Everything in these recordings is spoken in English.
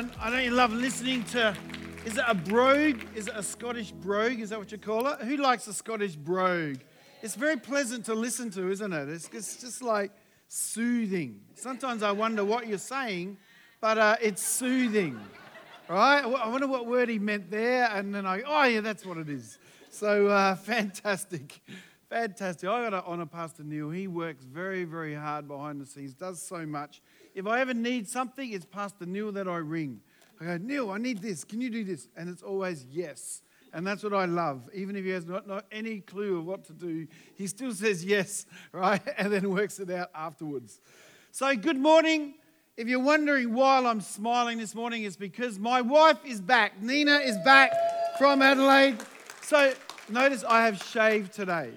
Excellent. I know you love listening to. Is it a brogue? Is it a Scottish brogue? Is that what you call it? Who likes a Scottish brogue? It's very pleasant to listen to, isn't it? It's, it's just like soothing. Sometimes I wonder what you're saying, but uh, it's soothing, right? I wonder what word he meant there, and then I, oh yeah, that's what it is. So uh, fantastic, fantastic. I got to honour Pastor Neil. He works very, very hard behind the scenes, does so much. If I ever need something, it's Pastor Neil that I ring. I go, Neil, I need this. Can you do this? And it's always yes. And that's what I love. Even if he has not, not any clue of what to do, he still says yes, right? And then works it out afterwards. So, good morning. If you're wondering why I'm smiling this morning, it's because my wife is back. Nina is back from Adelaide. So, notice I have shaved today,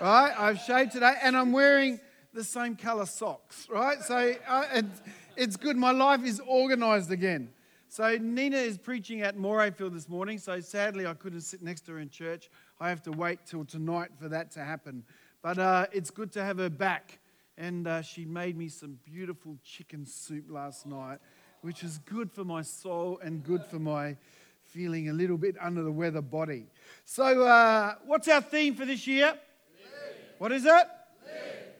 right? I've shaved today and I'm wearing the same color socks, right? So, uh, it's, it's good. My life is organized again. So Nina is preaching at Morayfield this morning. So sadly, I couldn't sit next to her in church. I have to wait till tonight for that to happen. But uh, it's good to have her back. And uh, she made me some beautiful chicken soup last night, which is good for my soul and good for my feeling a little bit under the weather body. So, uh, what's our theme for this year? What is it?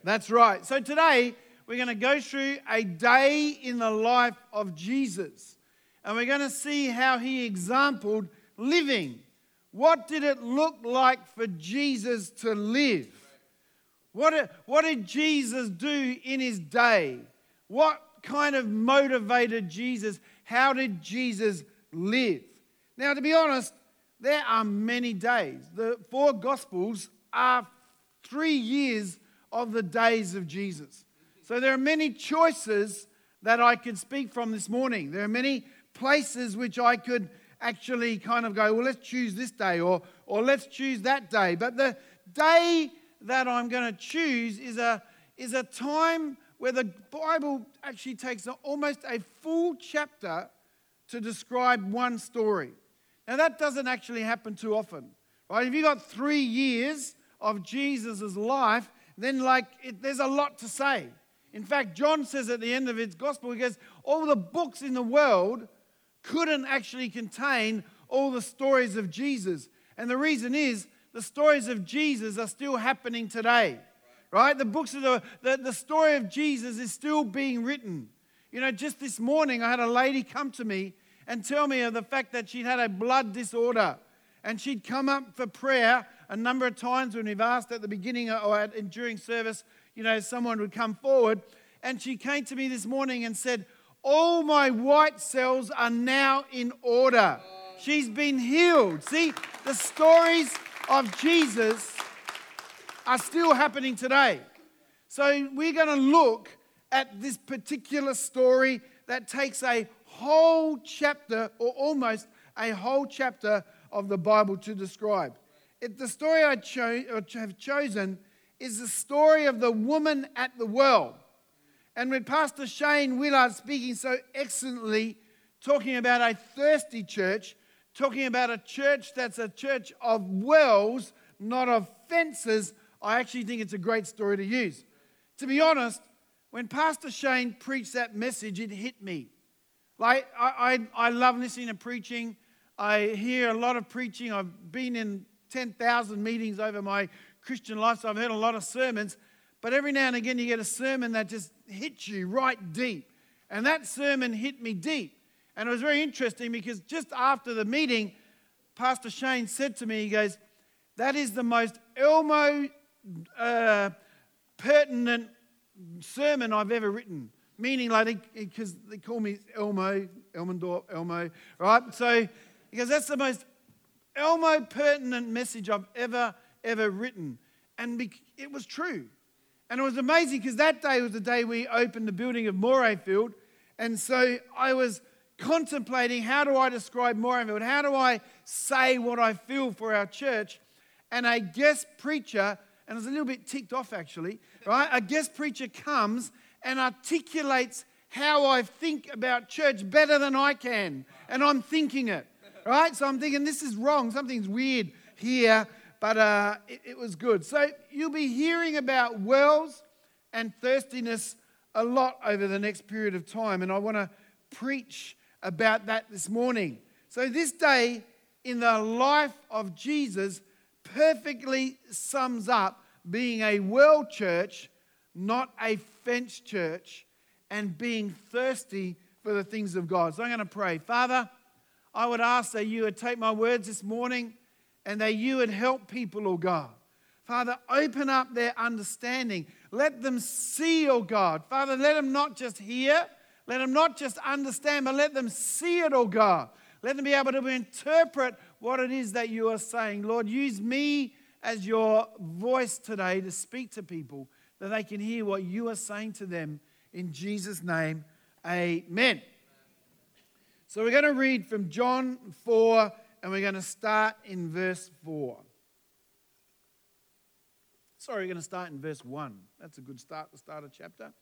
That's right. So today we're going to go through a day in the life of Jesus and we're going to see how he exampled living. What did it look like for Jesus to live? What did, what did Jesus do in his day? What kind of motivated Jesus? How did Jesus live? Now, to be honest, there are many days. The four Gospels are three years of the days of Jesus. So there are many choices that I could speak from this morning. There are many places which I could actually kind of go, well, let's choose this day or, or let's choose that day. But the day that I'm going to choose is a, is a time where the Bible actually takes almost a full chapter to describe one story. Now, that doesn't actually happen too often, right? If you've got three years of Jesus' life, then like it, there's a lot to say. In fact, John says at the end of his gospel, he goes, All the books in the world couldn't actually contain all the stories of Jesus. And the reason is the stories of Jesus are still happening today. Right? The books of the, the, the story of Jesus is still being written. You know, just this morning I had a lady come to me and tell me of the fact that she'd had a blood disorder. And she'd come up for prayer a number of times when we've asked at the beginning or at, during service, you know, someone would come forward. And she came to me this morning and said, all my white cells are now in order. She's been healed. See, the stories of Jesus are still happening today. So we're going to look at this particular story that takes a whole chapter, or almost a whole chapter of the Bible to describe. It, the story I cho- have chosen is the story of the woman at the well. And when Pastor Shane Willard speaking so excellently, talking about a thirsty church, talking about a church that's a church of wells, not of fences, I actually think it's a great story to use. To be honest, when Pastor Shane preached that message, it hit me. Like, I, I, I love listening to preaching. I hear a lot of preaching. I've been in 10,000 meetings over my Christian life, so I've heard a lot of sermons. But every now and again, you get a sermon that just hits you right deep. And that sermon hit me deep. And it was very interesting because just after the meeting, Pastor Shane said to me, he goes, That is the most Elmo uh, pertinent sermon I've ever written. Meaning, like, because they, call me Elmo, Elmendorf, Elmo, right? So he goes, That's the most Elmo pertinent message I've ever, ever written. And it was true. And it was amazing because that day was the day we opened the building of Morayfield. And so I was contemplating how do I describe Morayfield? How do I say what I feel for our church? And a guest preacher, and I was a little bit ticked off actually, right? A guest preacher comes and articulates how I think about church better than I can. And I'm thinking it, right? So I'm thinking this is wrong. Something's weird here but uh, it, it was good. So you'll be hearing about wells and thirstiness a lot over the next period of time. And I want to preach about that this morning. So, this day in the life of Jesus perfectly sums up being a well church, not a fence church, and being thirsty for the things of God. So I'm going to pray. Father, I would ask that you would take my words this morning and that you would help people, oh God. Father, open up their understanding. Let them see, oh God. Father, let them not just hear, let them not just understand, but let them see it, oh God. Let them be able to interpret what it is that you are saying. Lord, use me as your voice today to speak to people that they can hear what you are saying to them. In Jesus' name, amen. So we're going to read from John 4 and we're going to start in verse 4. Sorry, we're going to start in verse 1. That's a good start to start a chapter.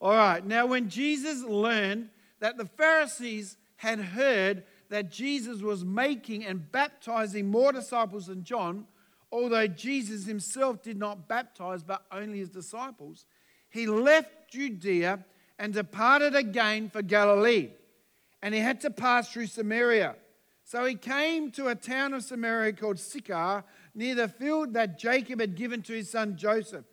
All right, now when Jesus learned that the Pharisees had heard that Jesus was making and baptizing more disciples than John, although Jesus himself did not baptize but only his disciples, he left Judea and departed again for Galilee. And he had to pass through Samaria. So he came to a town of Samaria called Sychar, near the field that Jacob had given to his son Joseph.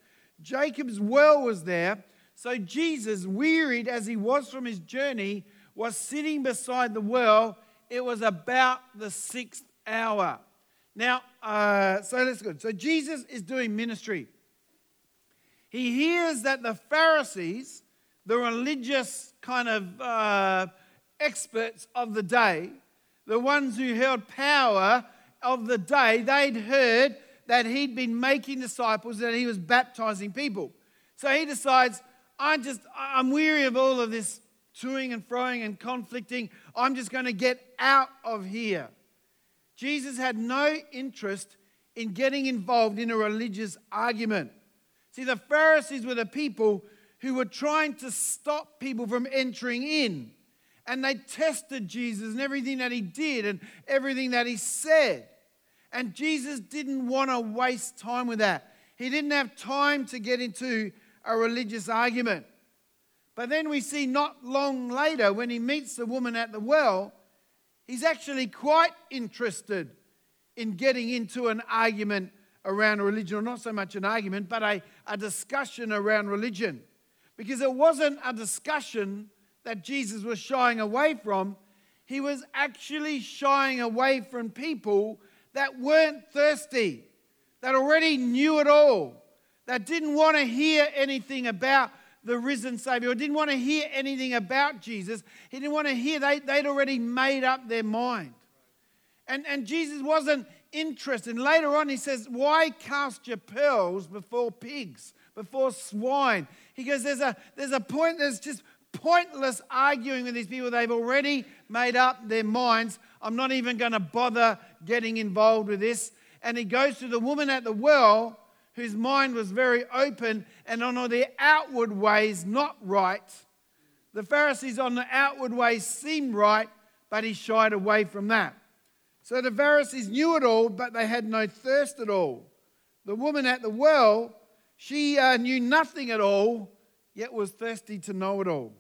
Jacob's well was there. So Jesus, wearied as he was from his journey, was sitting beside the well it was about the sixth hour. Now, uh, so that's good. So Jesus is doing ministry. He hears that the Pharisees, the religious kind of uh, experts of the day, the ones who held power of the day, they'd heard that he'd been making disciples, that he was baptizing people. So he decides, I'm just, I'm weary of all of this toing and froing and conflicting. I'm just going to get out of here. Jesus had no interest in getting involved in a religious argument. See, the Pharisees were the people who were trying to stop people from entering in. And they tested Jesus and everything that he did and everything that he said. And Jesus didn't want to waste time with that. He didn't have time to get into a religious argument. But then we see not long later, when he meets the woman at the well, he's actually quite interested in getting into an argument around religion, or not so much an argument, but a, a discussion around religion. Because it wasn't a discussion that Jesus was shying away from, he was actually shying away from people that weren't thirsty, that already knew it all, that didn't want to hear anything about the risen Savior, or didn't want to hear anything about Jesus. He didn't want to hear, they, they'd already made up their mind. And, and Jesus wasn't interested. Later on, he says, Why cast your pearls before pigs, before swine? He goes, There's a, there's a point, there's just pointless arguing with these people. They've already made up their minds. I'm not even going to bother getting involved with this. And he goes to the woman at the well whose mind was very open and on all the outward ways not right. The Pharisees on the outward ways seemed right, but he shied away from that. So the Pharisees knew it all, but they had no thirst at all. The woman at the well, she uh, knew nothing at all, yet was thirsty to know it all.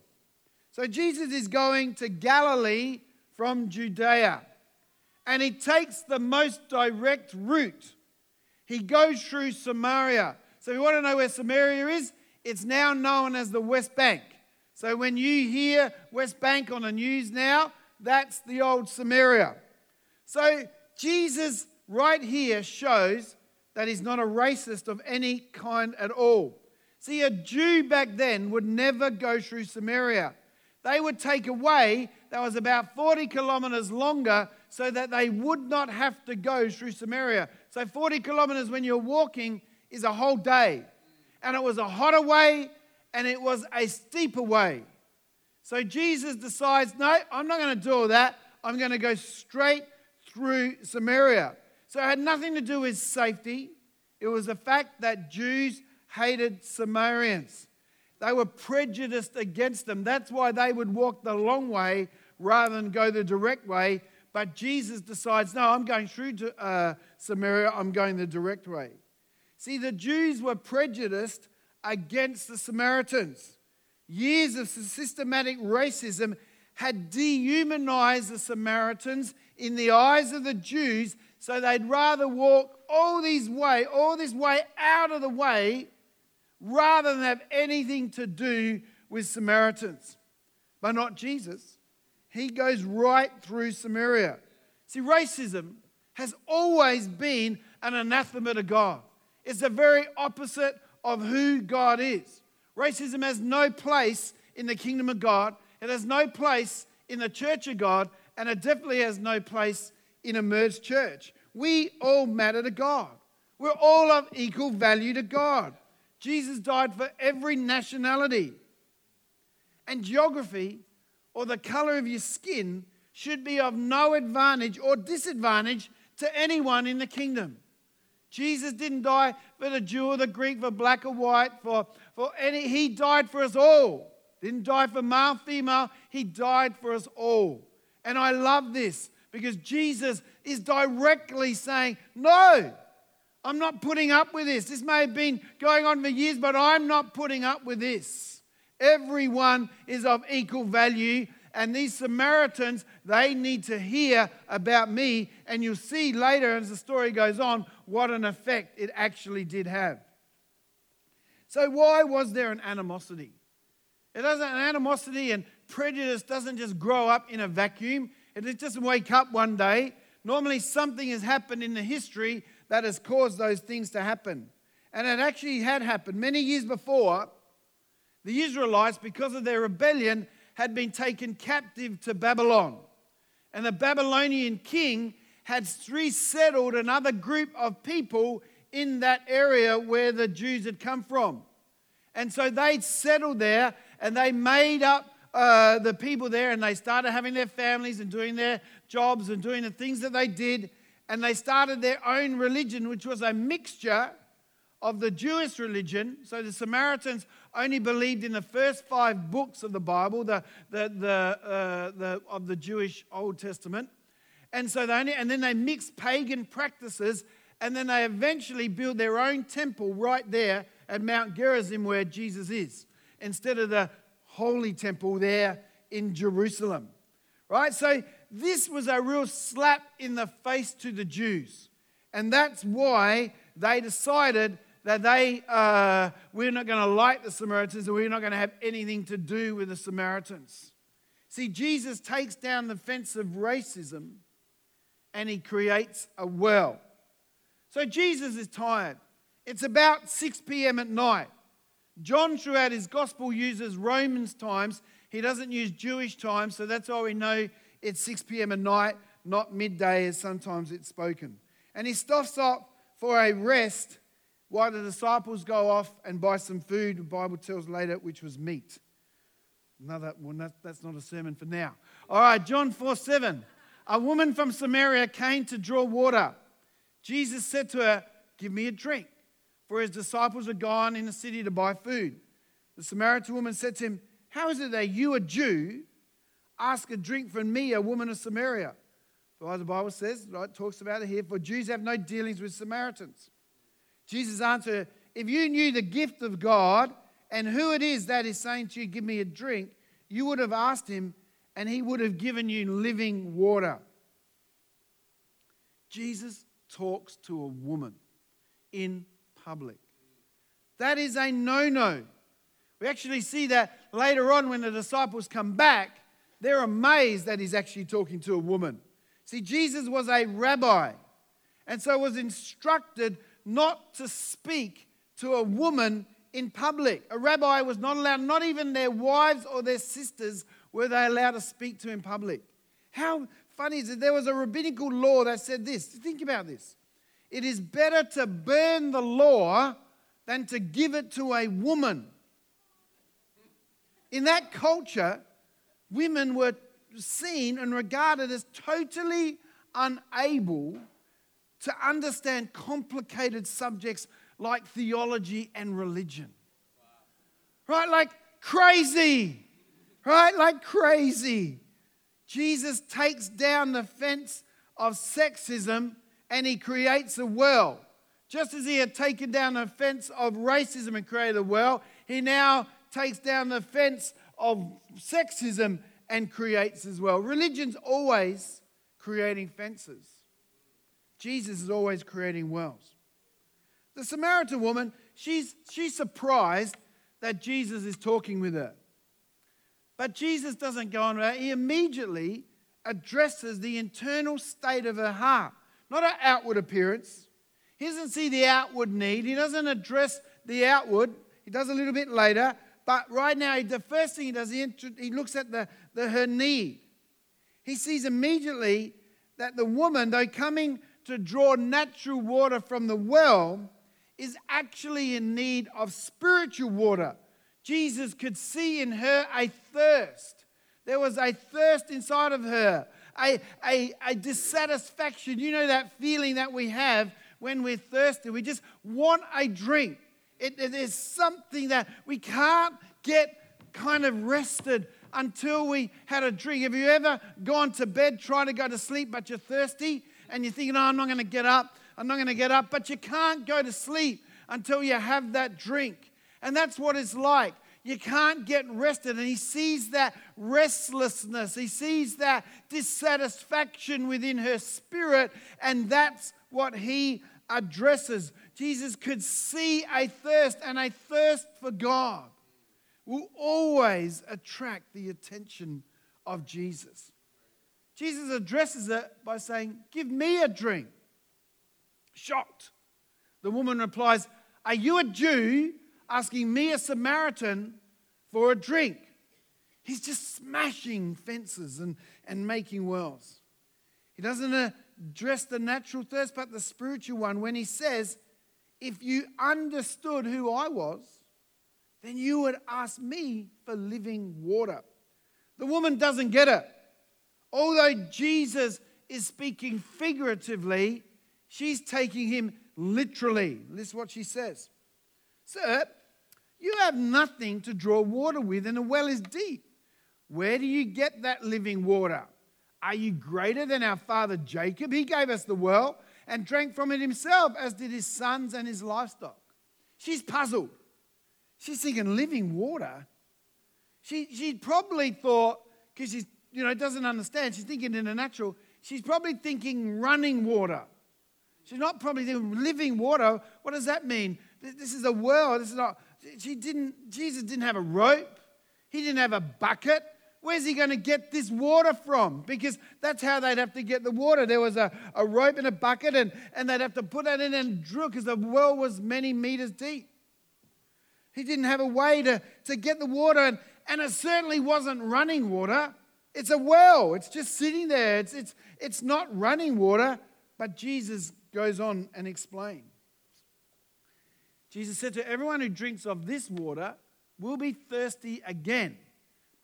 So Jesus is going to Galilee from Judea, and he takes the most direct route he goes through Samaria. So, if you want to know where Samaria is, it's now known as the West Bank. So, when you hear West Bank on the news now, that's the old Samaria. So, Jesus right here shows that he's not a racist of any kind at all. See, a Jew back then would never go through Samaria. They would take a way that was about 40 kilometers longer so that they would not have to go through Samaria. So 40 kilometers when you're walking is a whole day. And it was a hotter way and it was a steeper way. So Jesus decides, no, I'm not going to do all that. I'm going to go straight through Samaria. So it had nothing to do with safety. It was the fact that Jews hated Samaritans. They were prejudiced against them. That's why they would walk the long way rather than go the direct way but Jesus decides, no, I'm going through to, uh, Samaria, I'm going the direct way. See, the Jews were prejudiced against the Samaritans. Years of systematic racism had dehumanized the Samaritans in the eyes of the Jews, so they'd rather walk all this way, all this way out of the way, rather than have anything to do with Samaritans. But not Jesus. He goes right through Samaria. See, racism has always been an anathema to God. It's the very opposite of who God is. Racism has no place in the kingdom of God, it has no place in the church of God, and it definitely has no place in a merged church. We all matter to God. We're all of equal value to God. Jesus died for every nationality. And geography or the color of your skin should be of no advantage or disadvantage to anyone in the kingdom. Jesus didn't die for the Jew or the Greek, for black or white, for, for any. He died for us all. Didn't die for male, female. He died for us all. And I love this because Jesus is directly saying, No, I'm not putting up with this. This may have been going on for years, but I'm not putting up with this. Everyone is of equal value and these Samaritans, they need to hear about me. And you'll see later as the story goes on what an effect it actually did have. So, why was there an animosity? It doesn't, an animosity and prejudice doesn't just grow up in a vacuum. It doesn't wake up one day. Normally, something has happened in the history that has caused those things to happen. And it actually had happened many years before. The Israelites, because of their rebellion, had been taken captive to Babylon. And the Babylonian king had resettled another group of people in that area where the Jews had come from. And so they'd settled there and they made up uh, the people there and they started having their families and doing their jobs and doing the things that they did. And they started their own religion, which was a mixture of the Jewish religion. So the Samaritans only believed in the first five books of the Bible, the, the, the, uh, the, of the Jewish Old Testament. And so they only, and then they mixed pagan practices, and then they eventually built their own temple right there at Mount Gerizim where Jesus is, instead of the holy temple there in Jerusalem. Right? So this was a real slap in the face to the Jews. And that's why they decided that they, uh, we're not going to like the Samaritans and we're not going to have anything to do with the Samaritans. See, Jesus takes down the fence of racism and he creates a well. So Jesus is tired. It's about 6 p.m. at night. John, throughout his gospel, uses Romans times. He doesn't use Jewish times, so that's why we know it's 6 p.m. at night, not midday as sometimes it's spoken. And he stops up for a rest while the disciples go off and buy some food, the Bible tells later, which was meat. Another, well, that, that's not a sermon for now. All right, John 4 7. A woman from Samaria came to draw water. Jesus said to her, Give me a drink, for his disciples had gone in the city to buy food. The Samaritan woman said to him, How is it that you, a Jew, ask a drink from me, a woman of Samaria? For the Bible says, right, talks about it here, for Jews have no dealings with Samaritans. Jesus answered, If you knew the gift of God and who it is that is saying to you, Give me a drink, you would have asked him, and he would have given you living water. Jesus talks to a woman in public. That is a no no. We actually see that later on when the disciples come back, they're amazed that he's actually talking to a woman. See, Jesus was a rabbi and so was instructed not to speak to a woman in public. A rabbi was not allowed, not even their wives or their sisters were they allowed to speak to in public. How funny is it? There was a rabbinical law that said this. Think about this. It is better to burn the law than to give it to a woman. In that culture, women were seen and regarded as totally unable to understand complicated subjects like theology and religion. Right? Like crazy. Right? Like crazy. Jesus takes down the fence of sexism and he creates a world. Just as he had taken down the fence of racism and created a world, he now takes down the fence of sexism and creates as well. Religion's always creating fences. Jesus is always creating wells. The Samaritan woman, she's, she's surprised that Jesus is talking with her. But Jesus doesn't go on with that. He immediately addresses the internal state of her heart, not her outward appearance. He doesn't see the outward need. He doesn't address the outward. He does a little bit later. But right now, the first thing he does, he, looks at the, the, her need. He sees immediately that the woman, though coming to draw natural water from the well, is actually in need of spiritual water. Jesus could see in her a thirst. There was a thirst inside of her, a, a, a dissatisfaction. You know that feeling that we have when we're thirsty. We just want a drink. It, it is something that we can't get kind of rested until we had a drink. Have you ever gone to bed trying to go to sleep, but you're thirsty and you're thinking, oh, I'm not going to get up, I'm not going to get up, but you can't go to sleep until you have that drink. And that's what it's like. You can't get rested. And he sees that restlessness, he sees that dissatisfaction within her spirit, and that's what he addresses. Jesus could see a thirst, and a thirst for God will always attract the attention of Jesus. Jesus addresses it by saying, Give me a drink. Shocked. The woman replies, Are you a Jew asking me, a Samaritan, for a drink? He's just smashing fences and, and making wells. He doesn't address the natural thirst, but the spiritual one when he says, If you understood who I was, then you would ask me for living water. The woman doesn't get it. Although Jesus is speaking figuratively, she's taking him literally. This is what she says Sir, you have nothing to draw water with, and the well is deep. Where do you get that living water? Are you greater than our father Jacob? He gave us the well and drank from it himself, as did his sons and his livestock. She's puzzled. She's thinking, living water? She, she probably thought, because she's, you know, doesn't understand, she's thinking in a natural, she's probably thinking running water. She's not probably thinking living water. What does that mean? This is a well. This is not, she didn't, Jesus didn't have a rope. He didn't have a bucket. Where's he going to get this water from? Because that's how they'd have to get the water. There was a, a rope and a bucket, and, and they'd have to put that in and drill because the well was many meters deep. He didn't have a way to, to get the water, and, and it certainly wasn't running water. It's a well, it's just sitting there. It's, it's, it's not running water. But Jesus goes on and explains. Jesus said to everyone who drinks of this water will be thirsty again.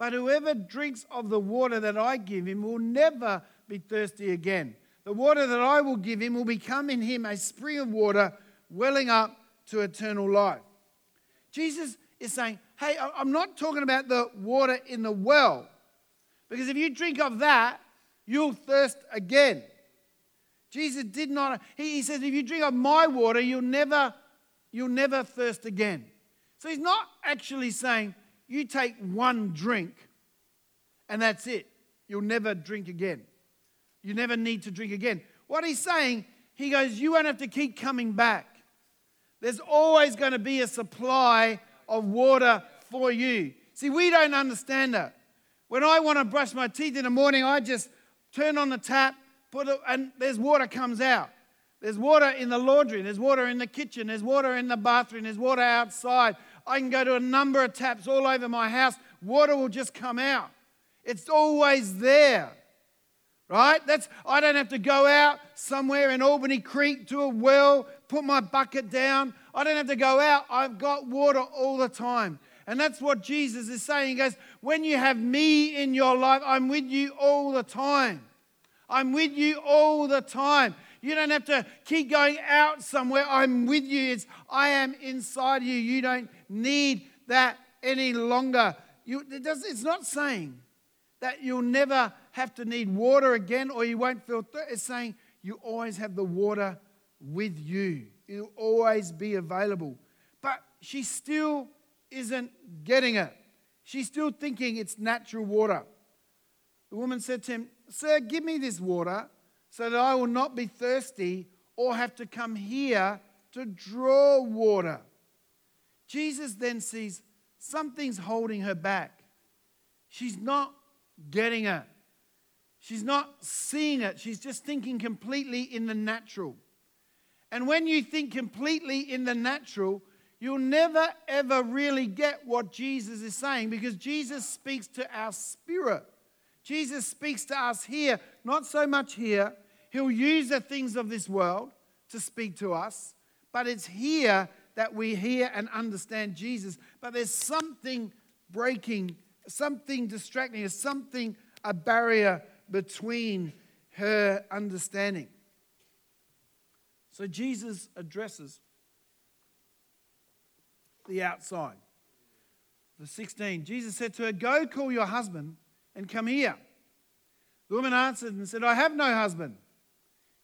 But whoever drinks of the water that I give him will never be thirsty again. The water that I will give him will become in him a spring of water welling up to eternal life. Jesus is saying, hey, I'm not talking about the water in the well, because if you drink of that, you'll thirst again. Jesus did not, he, he says, if you drink of my water, you'll never, you'll never thirst again. So he's not actually saying, you take one drink and that's it. You'll never drink again. You never need to drink again. What he's saying, he goes, you won't have to keep coming back. There's always going to be a supply of water for you. See, we don't understand that. When I want to brush my teeth in the morning, I just turn on the tap, put it, and there's water comes out. There's water in the laundry, there's water in the kitchen, there's water in the bathroom, there's water outside. I can go to a number of taps all over my house. Water will just come out. It's always there. Right? That's I don't have to go out somewhere in Albany Creek to a well, put my bucket down. I don't have to go out. I've got water all the time. And that's what Jesus is saying. He goes, When you have me in your life, I'm with you all the time. I'm with you all the time. You don't have to keep going out somewhere. I'm with you. It's I am inside you. You don't need that any longer. You, it does, it's not saying that you'll never have to need water again or you won't feel thirst. It's saying you always have the water with you. It'll always be available. But she still isn't getting it. She's still thinking it's natural water. The woman said to him, Sir, give me this water so that I will not be thirsty or have to come here to draw water. Jesus then sees something's holding her back. She's not getting it. She's not seeing it. She's just thinking completely in the natural. And when you think completely in the natural, you'll never ever really get what Jesus is saying because Jesus speaks to our spirit. Jesus speaks to us here, not so much here. He'll use the things of this world to speak to us, but it's here that we hear and understand Jesus. But there's something breaking, something distracting, something, a barrier between her understanding. So Jesus addresses the outside. Verse 16 Jesus said to her, Go call your husband and come here. The woman answered and said, I have no husband.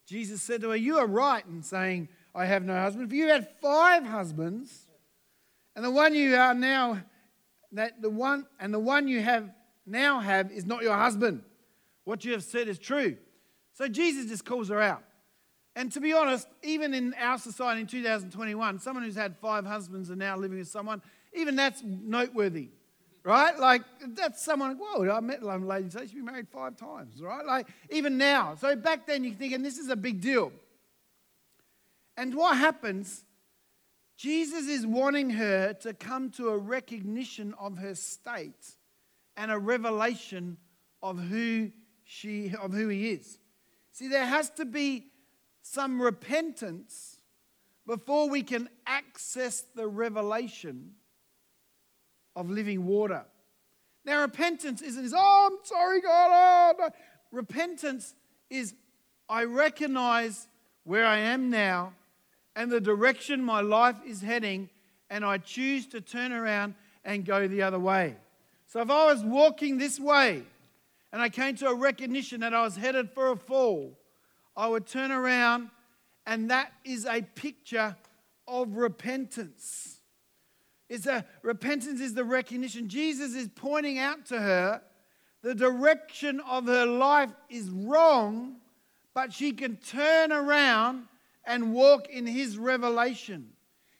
Jesus said to her, You are right in saying, I have no husband. For you had five husbands, and the one you are now, that the one and the one you have now have is not your husband. What you have said is true. So Jesus just calls her out. And to be honest, even in our society in 2021, someone who's had five husbands and now living with someone, even that's noteworthy, right? Like, that's someone, whoa, I met a lady say she's been married five times, right? Like, even now. So back then you're thinking this is a big deal. And what happens? Jesus is wanting her to come to a recognition of her state and a revelation of who she of who he is. See, there has to be some repentance before we can access the revelation of living water. Now, repentance isn't, oh, I'm sorry, God. Oh, no. Repentance is, I recognize where I am now and the direction my life is heading, and I choose to turn around and go the other way. So, if I was walking this way and I came to a recognition that I was headed for a fall, I would turn around, and that is a picture of repentance. It's a repentance is the recognition. Jesus is pointing out to her the direction of her life is wrong, but she can turn around and walk in his revelation.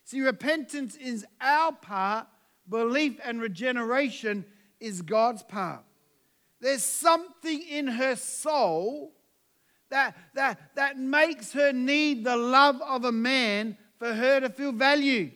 See, repentance is our part, belief and regeneration is God's part. There's something in her soul that, that, that makes her need the love of a man for her to feel valued.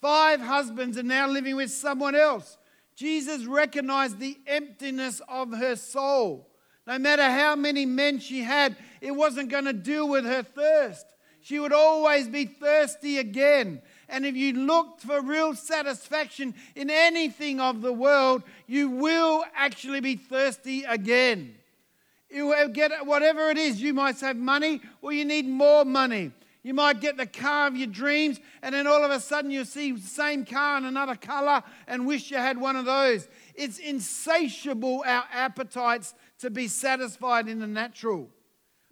Five husbands are now living with someone else. Jesus recognized the emptiness of her soul. No matter how many men she had, it wasn't going to deal with her thirst. She would always be thirsty again. And if you looked for real satisfaction in anything of the world, you will actually be thirsty again. You will get whatever it is. You might have money or you need more money. You might get the car of your dreams, and then all of a sudden you see the same car in another color and wish you had one of those. It's insatiable, our appetites to be satisfied in the natural.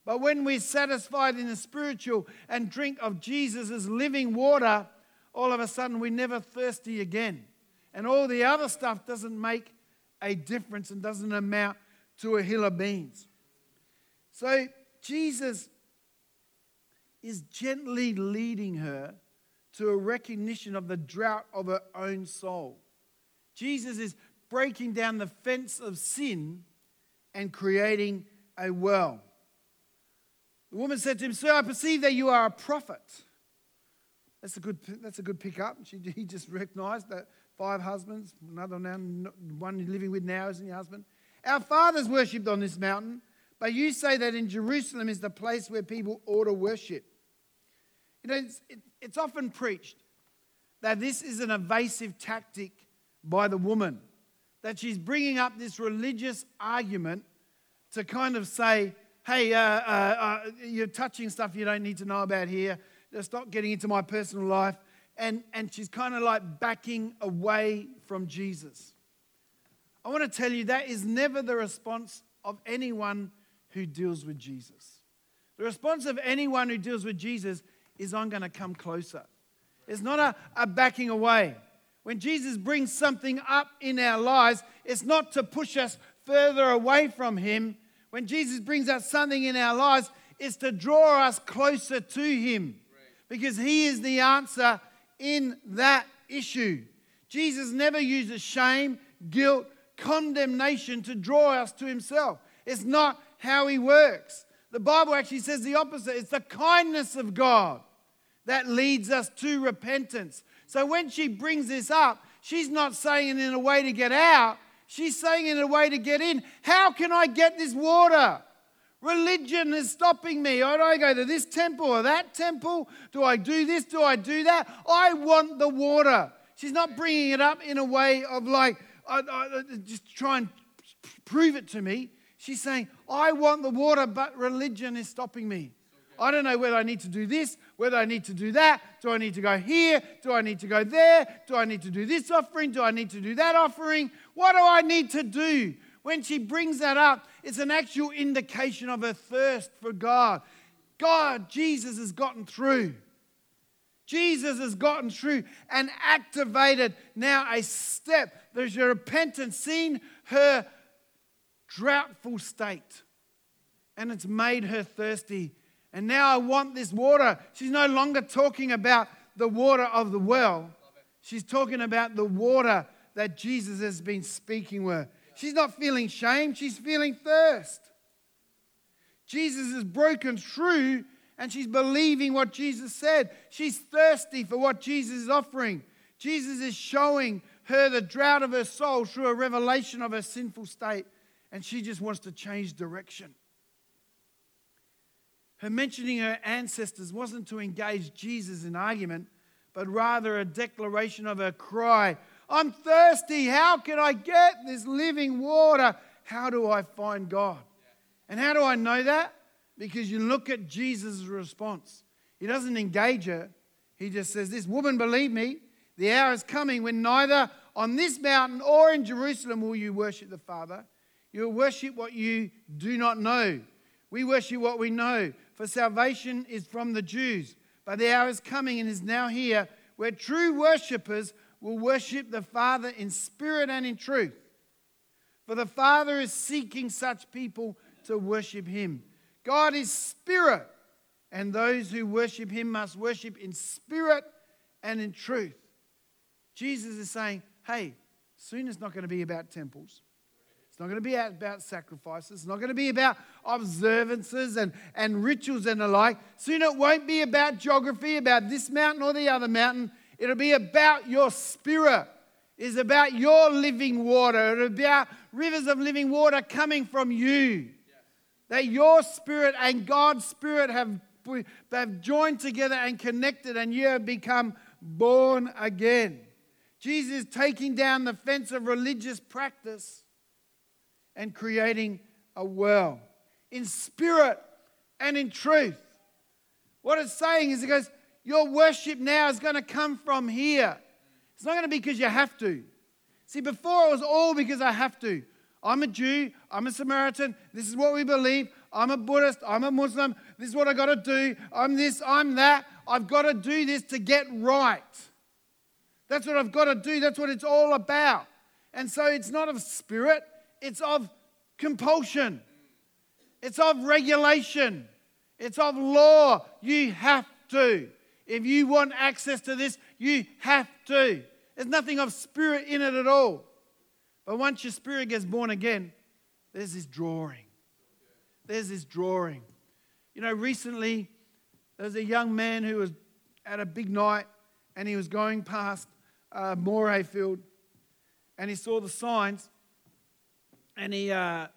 But when we're satisfied in the spiritual and drink of Jesus' living water, all of a sudden we're never thirsty again. And all the other stuff doesn't make a difference and doesn't amount to a hill of beans. So Jesus is gently leading her to a recognition of the drought of her own soul. Jesus is breaking down the fence of sin and creating a well. The woman said to him, Sir, I perceive that you are a prophet. That's a good, that's a good pickup. She, he just recognized that five husbands, another now, one living with now isn't your husband. Our fathers worshipped on this mountain, but you say that in Jerusalem is the place where people ought to worship. You know, it's, it, it's often preached that this is an evasive tactic by the woman, that she's bringing up this religious argument to kind of say, hey, uh, uh, uh, you're touching stuff you don't need to know about here. Stop getting into my personal life. And, and she's kind of like backing away from Jesus. I want to tell you that is never the response of anyone who deals with Jesus. The response of anyone who deals with Jesus is, I'm going to come closer. It's not a, a backing away. When Jesus brings something up in our lives, it's not to push us further away from Him, when Jesus brings out something in our lives, it's to draw us closer to Him because He is the answer in that issue. Jesus never uses shame, guilt, condemnation to draw us to Himself. It's not how He works. The Bible actually says the opposite it's the kindness of God that leads us to repentance. So when she brings this up, she's not saying it in a way to get out, she's saying it in a way to get in. How can I get this water? Religion is stopping me. Do I go to this temple or that temple? Do I do this? Do I do that? I want the water. She's not bringing it up in a way of like, I, I, just try and prove it to me. She's saying, I want the water, but religion is stopping me. I don't know whether I need to do this, whether I need to do that. Do I need to go here? Do I need to go there? Do I need to do this offering? Do I need to do that offering? What do I need to do? When she brings that up, it's an actual indication of her thirst for God. God, Jesus has gotten through. Jesus has gotten through and activated now a step. There's a repentance, seen her droughtful state, and it's made her thirsty. And now I want this water. She's no longer talking about the water of the well, she's talking about the water that Jesus has been speaking with. She's not feeling shame, she's feeling thirst. Jesus has broken through and she's believing what Jesus said. She's thirsty for what Jesus is offering. Jesus is showing her the drought of her soul through a revelation of her sinful state, and she just wants to change direction. Her mentioning her ancestors wasn't to engage Jesus in argument, but rather a declaration of her cry I'm thirsty. How can I get this living water? How do I find God? And how do I know that? Because you look at Jesus' response. He doesn't engage her, he just says, This woman, believe me, the hour is coming when neither on this mountain or in Jerusalem will you worship the Father. You will worship what you do not know. We worship what we know, for salvation is from the Jews. But the hour is coming and is now here where true worshippers will worship the Father in spirit and in truth. For the Father is seeking such people to worship Him. God is spirit, and those who worship Him must worship in spirit and in truth. Jesus is saying, hey, soon it's not going to be about temples. It's not going to be about sacrifices. It's not going to be about observances and, and rituals and the like. Soon it won't be about geography, about this mountain or the other mountain. It'll be about your spirit. It's about your living water. It'll be about rivers of living water coming from you. That your spirit and God's spirit have, have joined together and connected, and you have become born again. Jesus is taking down the fence of religious practice and creating a well in spirit and in truth. What it's saying is, it goes, your worship now is going to come from here. It's not going to be because you have to. See, before it was all because I have to. I'm a Jew, I'm a Samaritan, this is what we believe. I'm a Buddhist, I'm a Muslim, this is what I got to do. I'm this, I'm that. I've got to do this to get right. That's what I've got to do. That's what it's all about. And so it's not of spirit, it's of compulsion, it's of regulation, it's of law. You have to. If you want access to this, you have to. There's nothing of spirit in it at all. But once your spirit gets born again, there's this drawing. There's this drawing. You know, recently there was a young man who was at a big night and he was going past uh, Morayfield and he saw the signs and he, uh,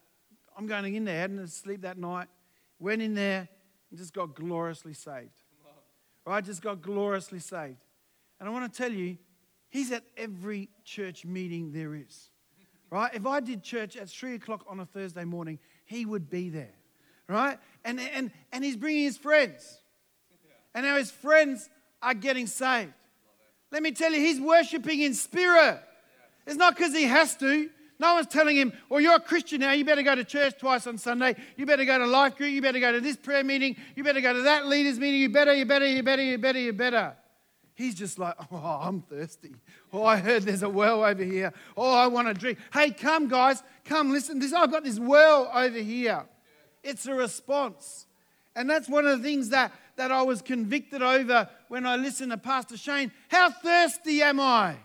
I'm going in there, hadn't sleep that night, went in there and just got gloriously saved right? Just got gloriously saved. And I want to tell you, he's at every church meeting there is, right? If I did church at three o'clock on a Thursday morning, he would be there, right? And, and, and he's bringing his friends. And now his friends are getting saved. Let me tell you, he's worshiping in spirit. It's not because he has to. No one's telling him, well, you're a Christian now. You better go to church twice on Sunday. You better go to life group. You better go to this prayer meeting. You better go to that leaders meeting. You better, you better, you better, you better, you better. He's just like, oh, I'm thirsty. Oh, I heard there's a well over here. Oh, I want to drink. Hey, come, guys, come listen. This, I've got this well over here. It's a response. And that's one of the things that, that I was convicted over when I listened to Pastor Shane. How thirsty am I?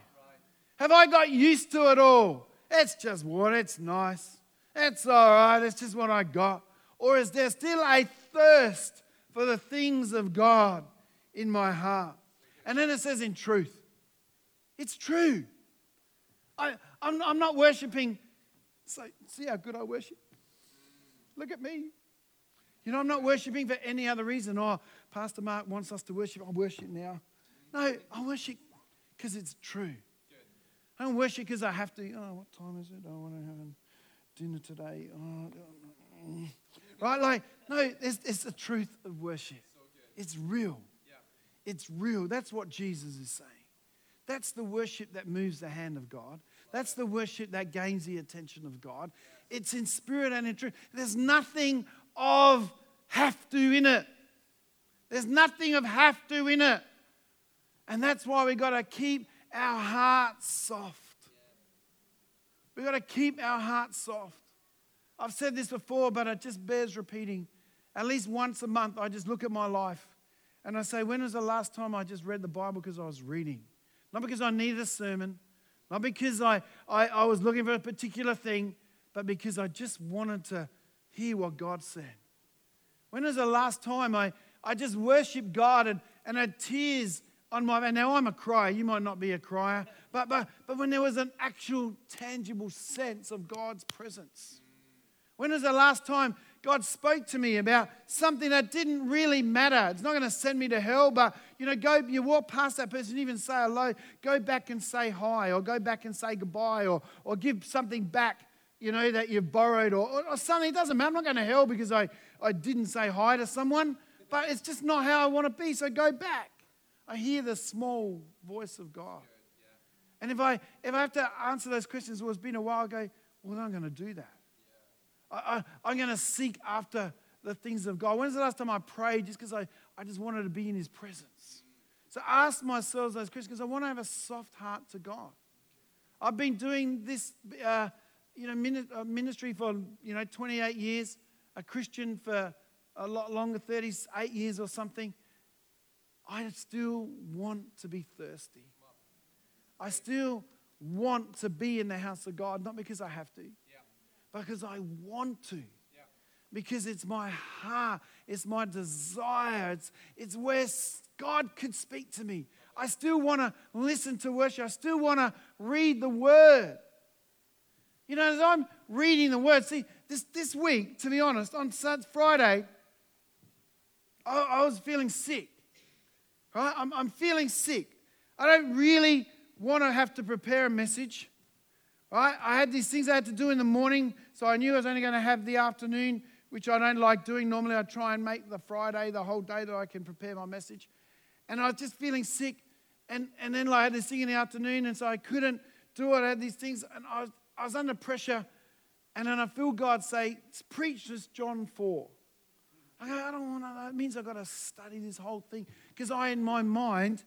Have I got used to it all? It's just what it's nice. It's all right. It's just what I got. Or is there still a thirst for the things of God in my heart? And then it says, in truth. It's true. I, I'm, I'm not worshiping. So, see how good I worship? Look at me. You know, I'm not worshiping for any other reason. Oh, Pastor Mark wants us to worship. I worship now. No, I worship because it's true. I don't worship because I have to. Oh, what time is it? Oh, I want to have dinner today. Oh, mm. right? Like, no, it's, it's the truth of worship. It's real. It's real. That's what Jesus is saying. That's the worship that moves the hand of God. That's the worship that gains the attention of God. It's in spirit and in truth. There's nothing of have to in it. There's nothing of have to in it. And that's why we got to keep our hearts soft. We've got to keep our hearts soft. I've said this before, but it just bears repeating. At least once a month, I just look at my life and I say, when was the last time I just read the Bible because I was reading? Not because I needed a sermon, not because I, I, I was looking for a particular thing, but because I just wanted to hear what God said. When was the last time I, I just worshiped God and, and had tears on my now I'm a crier, you might not be a crier, but, but, but when there was an actual tangible sense of God's presence. When was the last time God spoke to me about something that didn't really matter? It's not going to send me to hell, but you know, go you walk past that person, even say hello, go back and say hi, or go back and say goodbye, or or give something back you know, that you've borrowed or, or something. It doesn't matter. I'm not going to hell because I, I didn't say hi to someone, but it's just not how I want to be. So go back. I hear the small voice of God. And if I, if I have to answer those questions, well, it's been a while, I go, well, I'm going to do that. I, I, I'm going to seek after the things of God. When's the last time I prayed just because I, I just wanted to be in His presence? So ask myself those questions because I want to have a soft heart to God. I've been doing this uh, you know, uh, ministry for, you know, 28 years, a Christian for a lot longer, 38 years or something, I still want to be thirsty. I still want to be in the house of God, not because I have to, because I want to. Because it's my heart, it's my desire, it's, it's where God could speak to me. I still want to listen to worship, I still want to read the word. You know, as I'm reading the word, see, this, this week, to be honest, on Friday, I, I was feeling sick. Right? I'm, I'm feeling sick. I don't really want to have to prepare a message. Right? I had these things I had to do in the morning, so I knew I was only going to have the afternoon, which I don't like doing. Normally, I try and make the Friday the whole day that I can prepare my message. And I was just feeling sick. And, and then like, I had this thing in the afternoon, and so I couldn't do it. I had these things, and I was, I was under pressure, and then I feel God say, Preach this John 4. I go, I don't want to, that means I've got to study this whole thing. Because I, in my mind,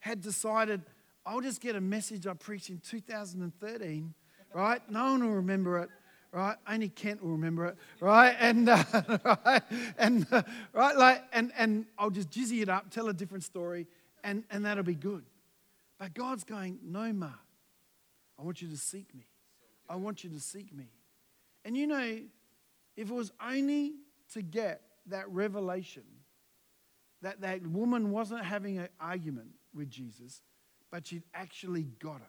had decided I'll just get a message I preached in 2013, right? No one will remember it, right? Only Kent will remember it, right? And, uh, right? And, uh, right? Like, and, and I'll just jizzy it up, tell a different story, and, and that'll be good. But God's going, No, Ma, I want you to seek me. I want you to seek me. And you know, if it was only to get that revelation that that woman wasn't having an argument with Jesus, but she'd actually got it.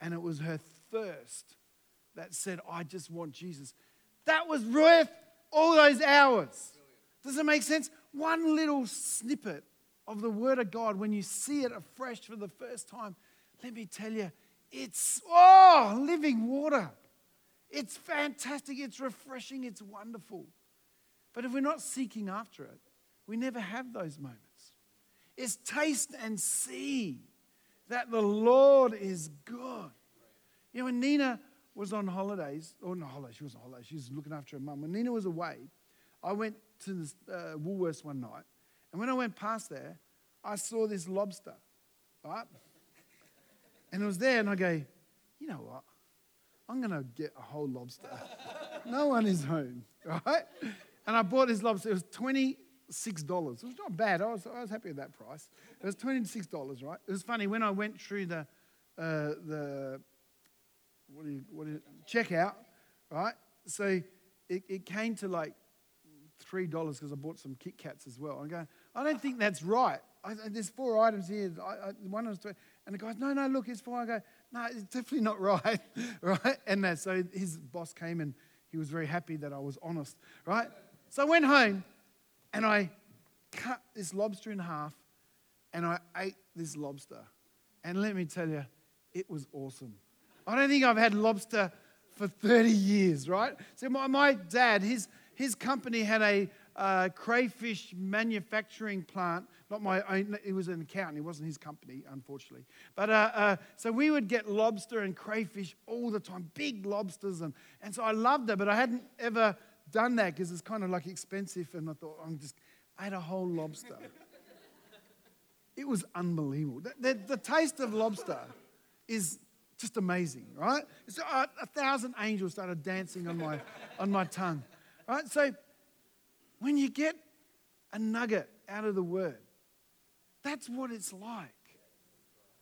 And it was her thirst that said, I just want Jesus. That was worth all those hours. Does it make sense? One little snippet of the Word of God, when you see it afresh for the first time, let me tell you, it's, oh, living water. It's fantastic, it's refreshing, it's wonderful. But if we're not seeking after it, we never have those moments. It's taste and see that the Lord is good. You know, when Nina was on holidays, or not holidays, she was on holidays, she was looking after her mum. When Nina was away, I went to the, uh, Woolworths one night, and when I went past there, I saw this lobster right? And it was there, and I go, you know what? I'm going to get a whole lobster. no one is home, right? And I bought this lobster. It was $26. It was not bad. I was, I was happy with that price. It was $26, right? It was funny. When I went through the, uh, the what do you, what do you, checkout, right? So it, it came to like $3 because I bought some Kit Kats as well. I'm going, I don't think that's right. I, there's four items here. I, I, one was, and the guy's, no, no, look, it's four. I go, no, it's definitely not right, right? And so his boss came and he was very happy that I was honest, right? So I went home and I cut this lobster in half and I ate this lobster. And let me tell you, it was awesome. I don't think I've had lobster for 30 years, right? So my, my dad, his, his company had a uh, crayfish manufacturing plant. Not my own, it was an accountant, it wasn't his company, unfortunately. But uh, uh, so we would get lobster and crayfish all the time, big lobsters. And, and so I loved it, but I hadn't ever done that because it's kind of like expensive. And I thought, I'm just, I had a whole lobster. it was unbelievable. The, the, the taste of lobster is just amazing, right? So a, uh, a thousand angels started dancing on my, on my tongue, right? So when you get a nugget out of the word, that's what it's like.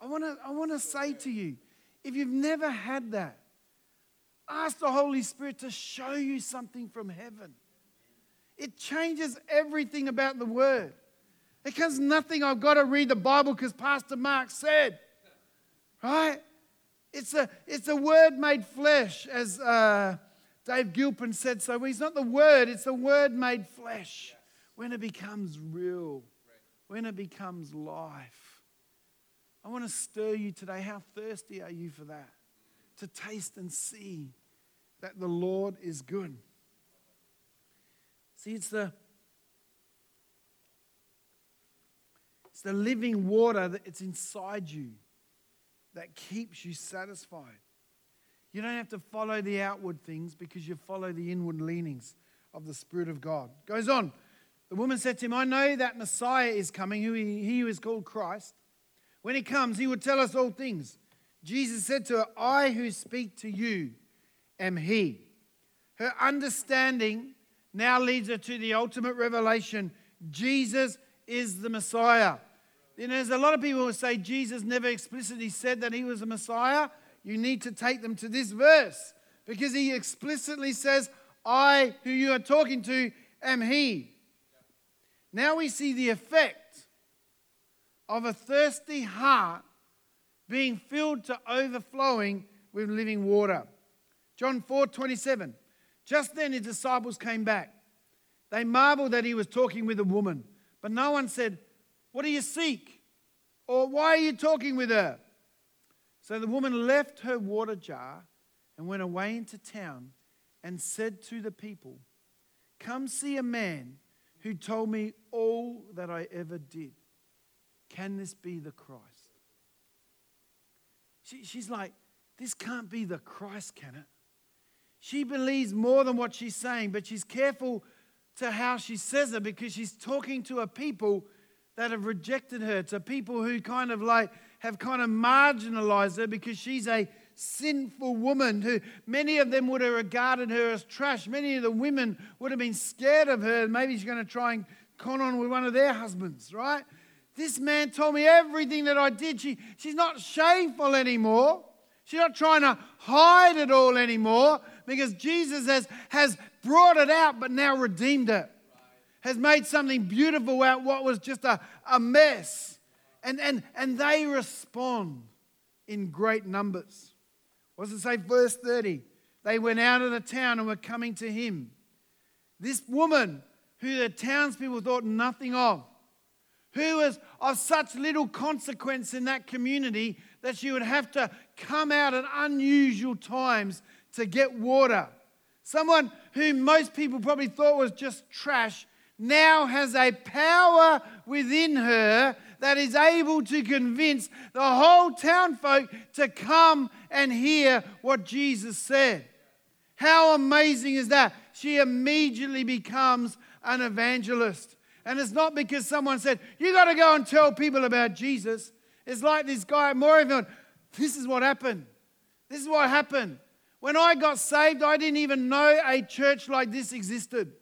I want to I wanna say to you, if you've never had that, ask the Holy Spirit to show you something from heaven. It changes everything about the word. It Because nothing I've got to read the Bible because Pastor Mark said, right? It's a, it's a word made flesh, as uh, Dave Gilpin said so. He's not the word, it's the word made flesh. When it becomes real, when it becomes life. I want to stir you today. How thirsty are you for that? To taste and see that the Lord is good. See, it's the it's the living water that it's inside you that keeps you satisfied. You don't have to follow the outward things because you follow the inward leanings of the Spirit of God. Goes on. The woman said to him, I know that Messiah is coming, who he, he who is called Christ. When he comes, he will tell us all things. Jesus said to her, I who speak to you am he. Her understanding now leads her to the ultimate revelation Jesus is the Messiah. You know, there's a lot of people who say Jesus never explicitly said that he was a Messiah. You need to take them to this verse because he explicitly says, I, who you are talking to, am he. Now we see the effect of a thirsty heart being filled to overflowing with living water. John 4 27. Just then his disciples came back. They marveled that he was talking with a woman, but no one said, what do you seek? Or why are you talking with her? So the woman left her water jar and went away into town and said to the people, Come see a man who told me all that I ever did. Can this be the Christ? She, she's like, This can't be the Christ, can it? She believes more than what she's saying, but she's careful to how she says it because she's talking to a people that have rejected her, to people who kind of like have kind of marginalized her because she's a sinful woman who many of them would have regarded her as trash. Many of the women would have been scared of her. Maybe she's going to try and con on with one of their husbands, right? This man told me everything that I did. She, she's not shameful anymore. She's not trying to hide it all anymore because Jesus has, has brought it out but now redeemed it has made something beautiful out what was just a, a mess. And, and, and they respond in great numbers. What does it say, verse 30? They went out of the town and were coming to him. This woman, who the townspeople thought nothing of, who was of such little consequence in that community that she would have to come out at unusual times to get water. Someone who most people probably thought was just trash now has a power within her that is able to convince the whole town folk to come and hear what Jesus said. How amazing is that? She immediately becomes an evangelist. And it's not because someone said, You got to go and tell people about Jesus. It's like this guy at Morayfield. This is what happened. This is what happened. When I got saved, I didn't even know a church like this existed.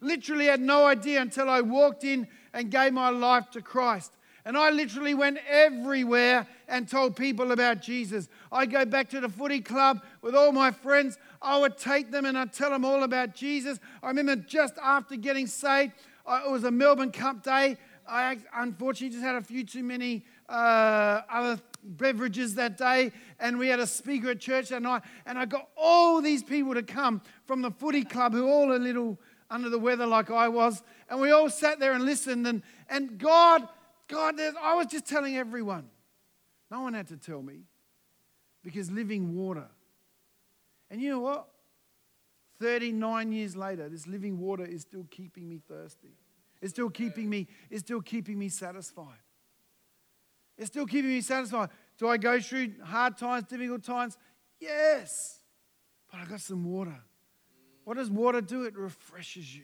Literally had no idea until I walked in and gave my life to Christ. And I literally went everywhere and told people about Jesus. I go back to the footy club with all my friends. I would take them and I'd tell them all about Jesus. I remember just after getting saved, it was a Melbourne Cup day. I unfortunately just had a few too many uh, other beverages that day, and we had a speaker at church that night. And I got all these people to come from the footy club who all a little under the weather like I was. And we all sat there and listened. And, and God, God, I was just telling everyone. No one had to tell me because living water. And you know what? 39 years later, this living water is still keeping me thirsty. It's still keeping me, it's still keeping me satisfied. It's still keeping me satisfied. Do I go through hard times, difficult times? Yes. But I got some water. What does water do? It refreshes you.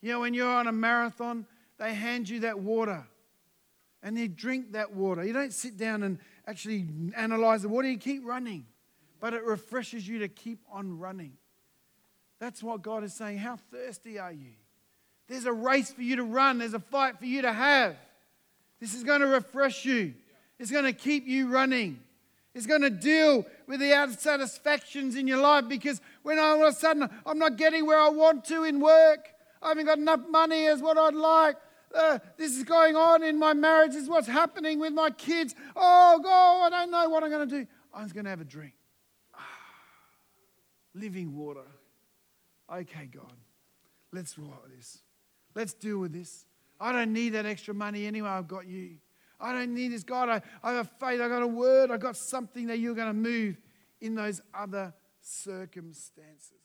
You know, when you're on a marathon, they hand you that water and you drink that water. You don't sit down and actually analyze the water, you keep running. But it refreshes you to keep on running. That's what God is saying. How thirsty are you? There's a race for you to run, there's a fight for you to have. This is going to refresh you, it's going to keep you running. It's going to deal with the unsatisfactions in your life because when all of a sudden I'm not getting where I want to in work, I haven't got enough money as what I'd like. Uh, this is going on in my marriage. This is what's happening with my kids. Oh, God, I don't know what I'm going to do. I'm just going to have a drink. Ah, living water. Okay, God, let's roll this. Let's deal with this. I don't need that extra money anyway. I've got you. I don't need this. God, I, I have faith. I got a word. I got something that you're going to move in those other circumstances.